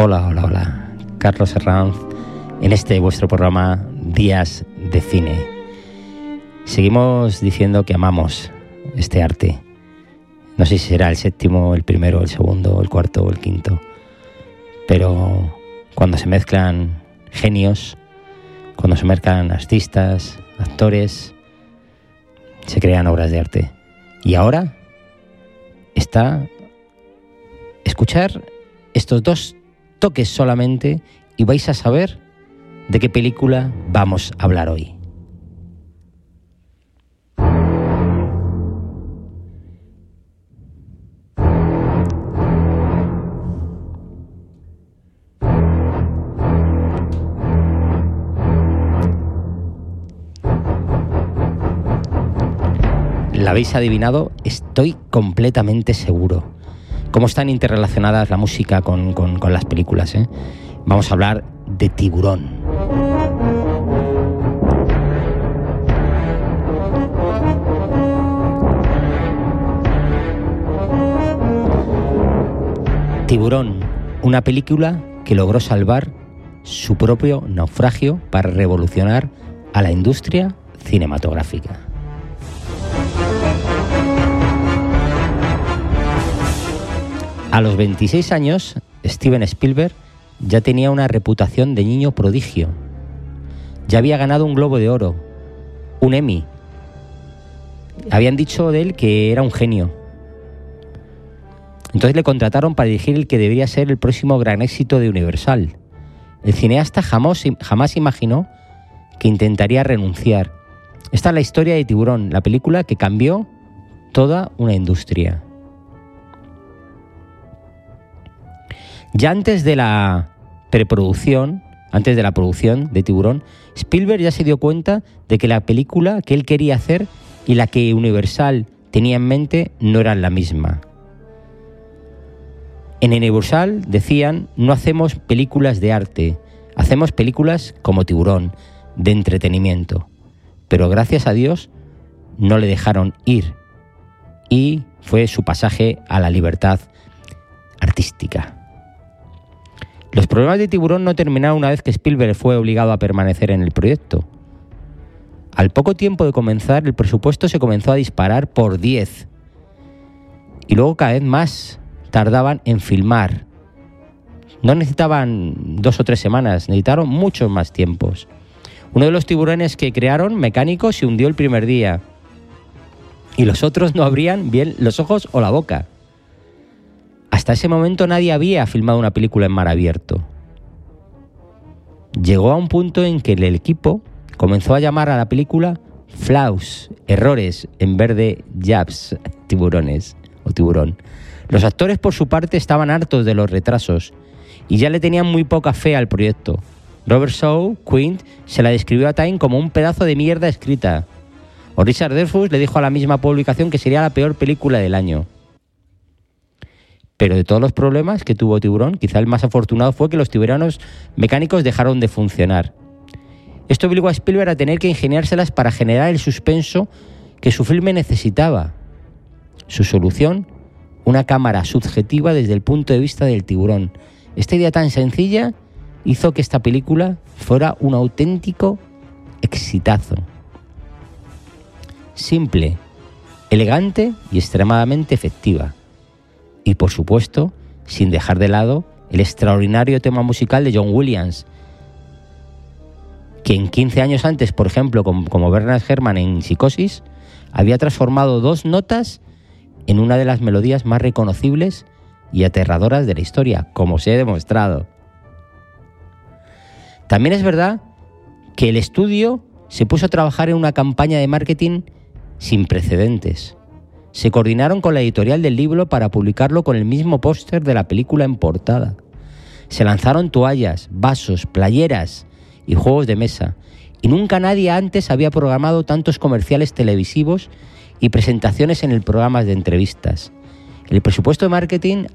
Hola, hola, hola. Carlos Herranz en este vuestro programa Días de Cine. Seguimos diciendo que amamos este arte. No sé si será el séptimo, el primero, el segundo, el cuarto o el quinto. Pero cuando se mezclan genios, cuando se mezclan artistas, actores, se crean obras de arte. Y ahora está escuchar estos dos toques solamente y vais a saber de qué película vamos a hablar hoy. ¿La habéis adivinado? Estoy completamente seguro. ¿Cómo están interrelacionadas la música con, las películas? Eh? Vamos a hablar de tiburón. Tiburón, una película que logró salvar su propio naufragio para revolucionar a la industria cinematográfica. A los 26 años, Steven Spielberg ya tenía una reputación de niño prodigio. Ya había ganado un Globo de Oro, un Emmy. Habían dicho de él que era un genio. Entonces le contrataron para dirigir el que debería ser el próximo gran éxito de Universal. El cineasta jamás, jamás imaginó que intentaría renunciar. Esta es la historia de Tiburón, la película que cambió toda una industria. Ya antes de la preproducción, antes de la producción de Tiburón, Spielberg ya se dio cuenta de que la película que él quería hacer y la que Universal tenía en mente no eran la misma. En Universal decían, no hacemos películas de arte, hacemos películas como Tiburón, de entretenimiento. Pero gracias a Dios no le dejaron ir y fue su pasaje a la libertad artística. Los problemas de Tiburón no terminaron una vez que Spielberg fue obligado a permanecer en el proyecto. Al poco tiempo de comenzar, el presupuesto se comenzó a disparar por 10. Y luego cada vez más tardaban en filmar. No necesitaban dos o tres semanas, necesitaron muchos más tiempos. Uno de los tiburones que crearon, mecánicos, se hundió el primer día. Y los otros no abrían bien los ojos o la boca. Hasta ese momento nadie había filmado una película en mar abierto. Llegó a un punto en que el equipo comenzó a llamar a la película flaws, errores, en verde jabs, tiburones o tiburón. Los actores por su parte estaban hartos de los retrasos y ya le tenían muy poca fe al proyecto. Robert Shaw, Quint, se la describió a Time como un pedazo de mierda escrita. O Richard Dreyfuss le dijo a la misma publicación que sería la peor película del año. Pero de todos los problemas que tuvo Tiburón, quizá el más afortunado fue que los tiburones mecánicos dejaron de funcionar. Esto obligó a Spielberg a tener que ingeniárselas para generar el suspenso que su filme necesitaba. Su solución, una cámara subjetiva desde el punto de vista del tiburón. Esta idea tan sencilla hizo que esta película fuera un auténtico exitazo. Simple, elegante y extremadamente efectiva y por supuesto, sin dejar de lado el extraordinario tema musical de John Williams, quien 15 años antes, por ejemplo, como, Bernard Herrmann en Psicosis, había transformado dos notas en una de las melodías más reconocibles y aterradoras de la historia, como se ha demostrado. También es verdad que el estudio se puso a trabajar en una campaña de marketing sin precedentes se coordinaron con la editorial del libro para publicarlo con el mismo póster de la película en portada. Se lanzaron toallas, vasos, playeras y juegos de mesa, y nunca nadie antes había programado tantos comerciales televisivos y presentaciones en el programa de entrevistas. El presupuesto de marketing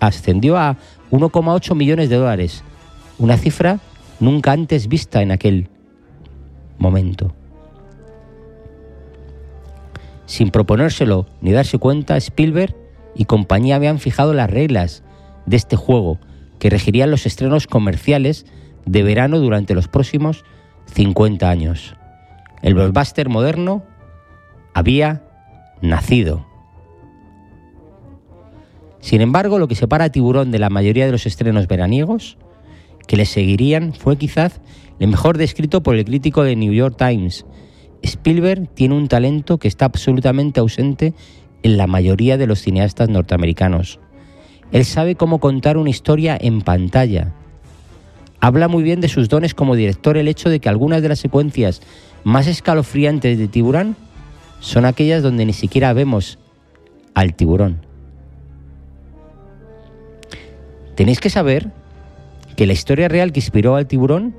ascendió a 1,8 millones de dólares, una cifra nunca antes vista en aquel momento. Sin proponérselo ni darse cuenta, Spielberg y compañía habían fijado las reglas de este juego que regirían los estrenos comerciales de verano durante los próximos 50 años. El blockbuster moderno había nacido. Sin embargo, lo que separa a Tiburón de la mayoría de los estrenos veraniegos que le seguirían fue quizás el mejor descrito por el crítico de New York Times. Spielberg tiene un talento que está absolutamente ausente en la mayoría de los cineastas norteamericanos. Él sabe cómo contar una historia en pantalla. Habla muy bien de sus dones como director el hecho de que algunas de las secuencias más escalofriantes de Tiburón son aquellas donde ni siquiera vemos al tiburón. Tenéis que saber que la historia real que inspiró al tiburón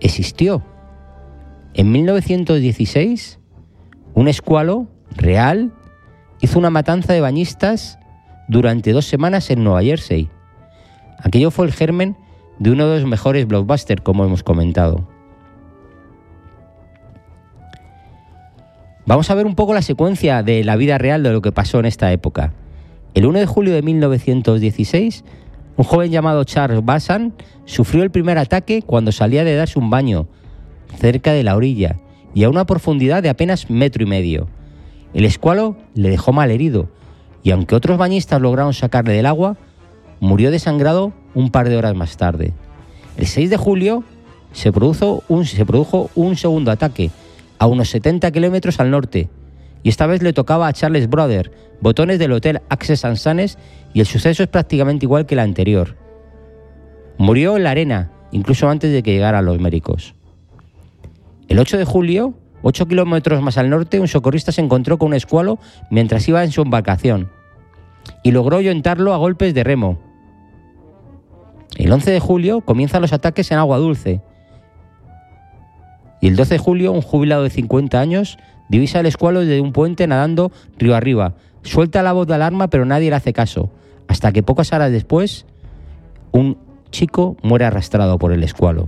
existió. En 1916, un escualo real hizo una matanza de bañistas durante dos semanas en Nueva Jersey. Aquello fue el germen de uno de los mejores blockbusters, como hemos comentado. Vamos a ver un poco la secuencia de la vida real de lo que pasó en esta época. El 1 de julio de 1916, un joven llamado Charles Bassan sufrió el primer ataque cuando salía de darse un baño cerca de la orilla y a una profundidad de apenas metro y medio. El escualo le dejó mal herido y aunque otros bañistas lograron sacarle del agua, murió desangrado un par de horas más tarde. El 6 de julio se produjo un, segundo ataque a unos 70 kilómetros al norte, y esta vez le tocaba a Charles Brother, botones del Hotel Access Sansanes, y el suceso es prácticamente igual que el anterior. Murió en la arena, incluso antes de que llegaran los médicos. El 8 de julio, 8 kilómetros más al norte, un socorrista se encontró con un escualo mientras iba en su embarcación y logró ayuntarlo a golpes de remo. El 11 de julio comienzan los ataques en agua dulce. Y el 12 de julio, un jubilado de 50 años divisa el escualo desde un puente nadando río arriba. Suelta la voz de alarma, pero nadie le hace caso. Hasta que pocas horas después, un chico muere arrastrado por el escualo.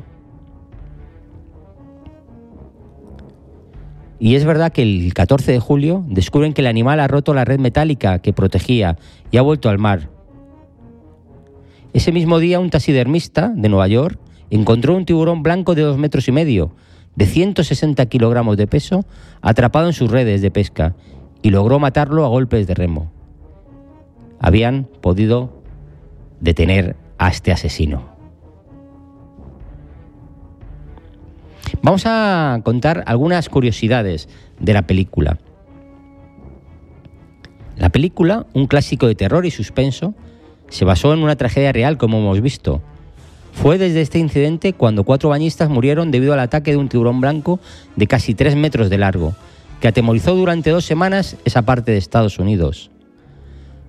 Y es verdad que el 14 de julio descubren que el animal ha roto la red metálica que protegía y ha vuelto al mar. Ese mismo día un taxidermista de Nueva York encontró un tiburón blanco de dos metros y medio, de 160 kilogramos de peso, atrapado en sus redes de pesca y logró matarlo a golpes de remo. Habían podido detener a este asesino. Vamos a contar algunas curiosidades de la película. La película, un clásico de terror y suspenso, se basó en una tragedia real como hemos visto. Fue desde este incidente cuando cuatro bañistas murieron debido al ataque de un tiburón blanco de casi tres metros de largo, que atemorizó durante dos semanas esa parte de Estados Unidos.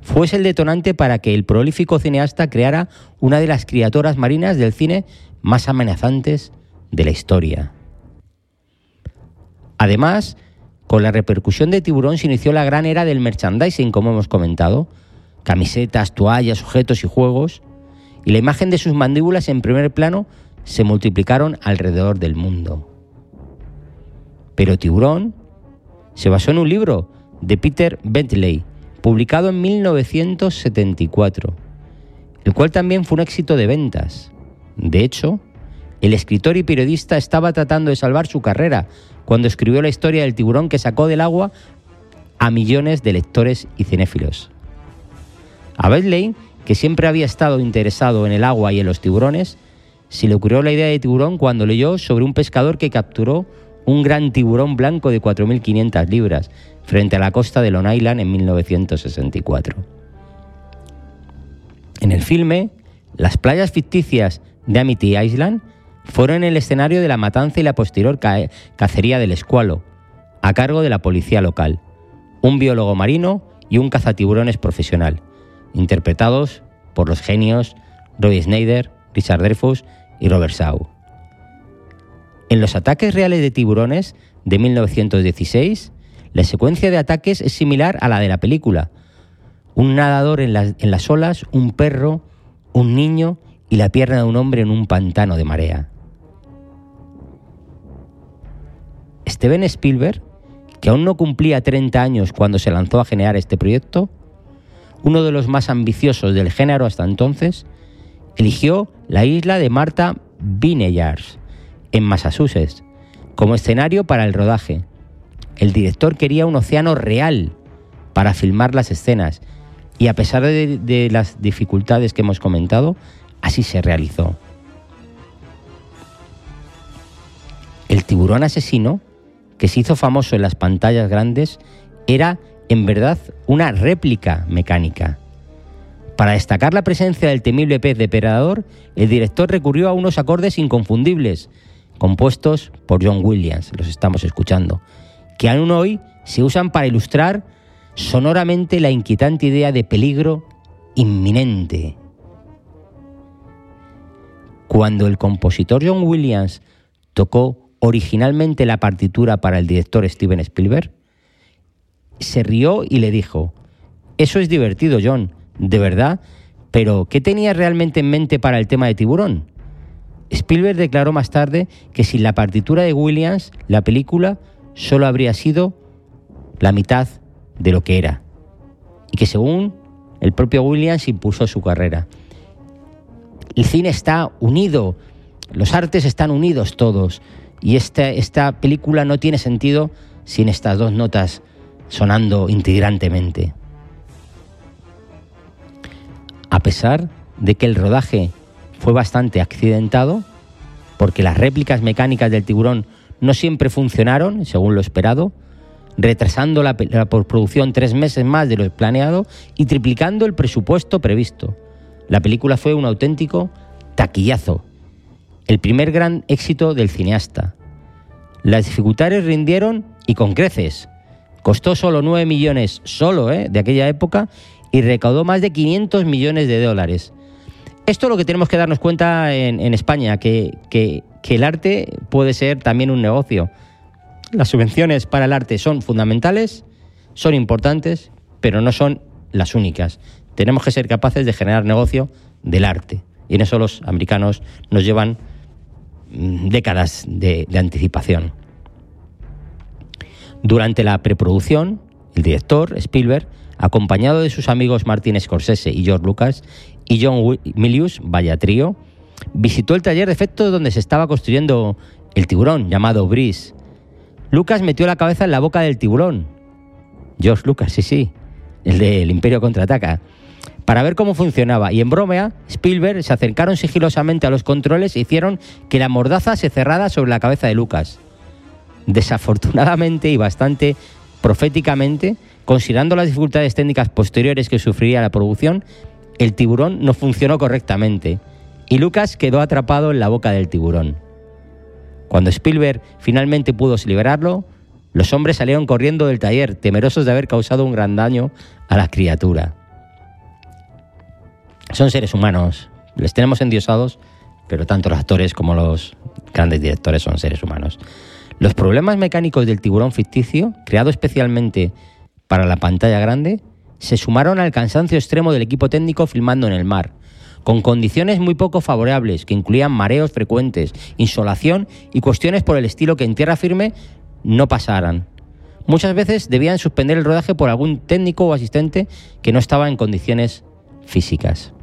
Fue el detonante para que el prolífico cineasta creara una de las criaturas marinas del cine más amenazantes de la historia. Además, con la repercusión de Tiburón se inició la gran era del merchandising, como hemos comentado, camisetas, toallas, objetos y juegos, y la imagen de sus mandíbulas en primer plano se multiplicaron alrededor del mundo. Pero Tiburón se basó en un libro de Peter Bentley, publicado en 1974, el cual también fue un éxito de ventas. De hecho, el escritor y periodista estaba tratando de salvar su carrera cuando escribió la historia del tiburón que sacó del agua a millones de lectores y cinéfilos. A Bentley, que siempre había estado interesado en el agua y en los tiburones, se le ocurrió la idea de tiburón cuando leyó sobre un pescador que capturó un gran tiburón blanco de 4.500 libras frente a la costa de Long Island en 1964. En el filme, las playas ficticias de Amity Island fueron el escenario de la matanza y la posterior cacería del escualo, a cargo de la policía local, un biólogo marino y un cazatiburones profesional, interpretados por los genios Roy Snyder, Richard Dreyfuss y Robert Shaw. En los ataques reales de tiburones de 1916, la secuencia de ataques es similar a la de la película. Un nadador en las olas, un perro, un niño y la pierna de un hombre en un pantano de marea. Steven Spielberg, que aún no cumplía 30 años cuando se lanzó a generar este proyecto, uno de los más ambiciosos del género hasta entonces, eligió la isla de Martha Vineyards, en Massachusetts, como escenario para el rodaje. El director quería un océano real para filmar las escenas y a pesar de las dificultades que hemos comentado, así se realizó. El tiburón asesino, que se hizo famoso en las pantallas grandes, era en verdad una réplica mecánica. Para destacar la presencia del temible pez depredador, el director recurrió a unos acordes inconfundibles, compuestos por John Williams, los estamos escuchando, que aún hoy se usan para ilustrar sonoramente la inquietante idea de peligro inminente. Cuando el compositor John Williams tocó originalmente la partitura para el director Steven Spielberg, se rió y le dijo, eso es divertido, John, de verdad, pero ¿qué tenía realmente en mente para el tema de tiburón? Spielberg declaró más tarde que sin la partitura de Williams, la película solo habría sido la mitad de lo que era. Y que según el propio Williams impulsó su carrera. El cine está unido, los artes están unidos todos. Y esta, esta película no tiene sentido sin estas dos notas sonando integrantemente. A pesar de que el rodaje fue bastante accidentado, porque las réplicas mecánicas del tiburón no siempre funcionaron, según lo esperado, retrasando la, la postproducción tres meses más de lo planeado y triplicando el presupuesto previsto. La película fue un auténtico taquillazo, el primer gran éxito del cineasta. Las dificultades rindieron y con creces. Costó solo 9 millones, solo ¿eh? de aquella época, y recaudó más de 500 millones de dólares. Esto es lo que tenemos que darnos cuenta en, España, que, que el arte puede ser también un negocio. Las subvenciones para el arte son fundamentales, son importantes, pero no son las únicas. Tenemos que ser capaces de generar negocio del arte. Y en eso los americanos nos llevan décadas de, anticipación. Durante la preproducción, el director, Spielberg, acompañado de sus amigos Martin Scorsese y George Lucas y John Milius, vaya trío, visitó el taller de efectos donde se estaba construyendo el tiburón llamado Breeze. Lucas metió la cabeza en la boca del tiburón. George Lucas, sí, sí, el del Imperio contraataca para ver cómo funcionaba y en bromea, Spielberg se acercaron sigilosamente a los controles e hicieron que la mordaza se cerrara sobre la cabeza de Lucas. Desafortunadamente y bastante proféticamente, considerando las dificultades técnicas posteriores que sufriría la producción, el tiburón no funcionó correctamente y Lucas quedó atrapado en la boca del tiburón. Cuando Spielberg finalmente pudo liberarlo, los hombres salieron corriendo del taller, temerosos de haber causado un gran daño a la criatura son seres humanos, les tenemos endiosados, pero tanto los actores como los grandes directores son seres humanos. Los problemas mecánicos del tiburón ficticio, creado especialmente para la pantalla grande, se sumaron al cansancio extremo del equipo técnico filmando en el mar, con condiciones muy poco favorables que incluían mareos frecuentes, insolación y cuestiones por el estilo que en tierra firme no pasaran. Muchas veces debían suspender el rodaje por algún técnico o asistente que no estaba en condiciones físicas.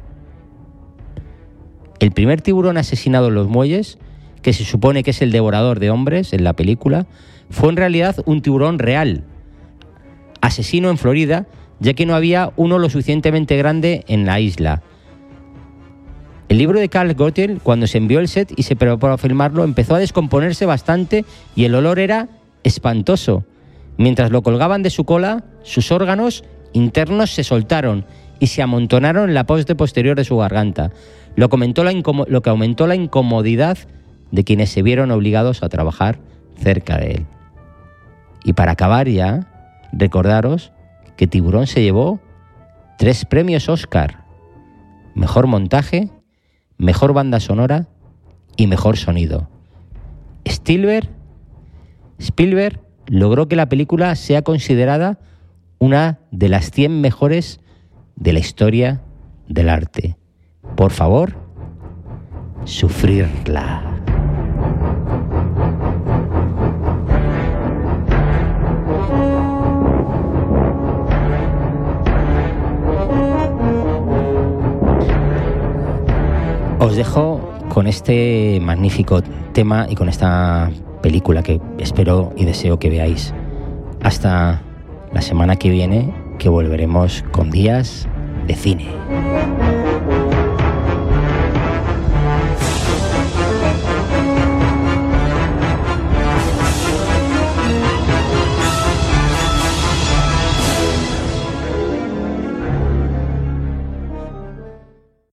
El primer tiburón asesinado en los muelles, que se supone que es el devorador de hombres en la película, fue en realidad un tiburón real, asesino en Florida, ya que no había uno lo suficientemente grande en la isla. El libro de Carl Gottel, cuando se envió el set y se preparó para filmarlo, empezó a descomponerse bastante y el olor era espantoso. Mientras lo colgaban de su cola, sus órganos internos se soltaron y se amontonaron en la poste posterior de su garganta, lo, comentó lo que aumentó la incomodidad de quienes se vieron obligados a trabajar cerca de él. Y para acabar ya, recordaros que Tiburón se llevó tres premios Oscar. Mejor montaje, mejor banda sonora y mejor sonido. Spielberg, Spielberg logró que la película sea considerada una de las 100 mejores de la historia del arte. Por favor, sufrirla. Os dejo con este magnífico tema y con esta película que espero y deseo que veáis. Hasta la semana que viene que volveremos con días de cine.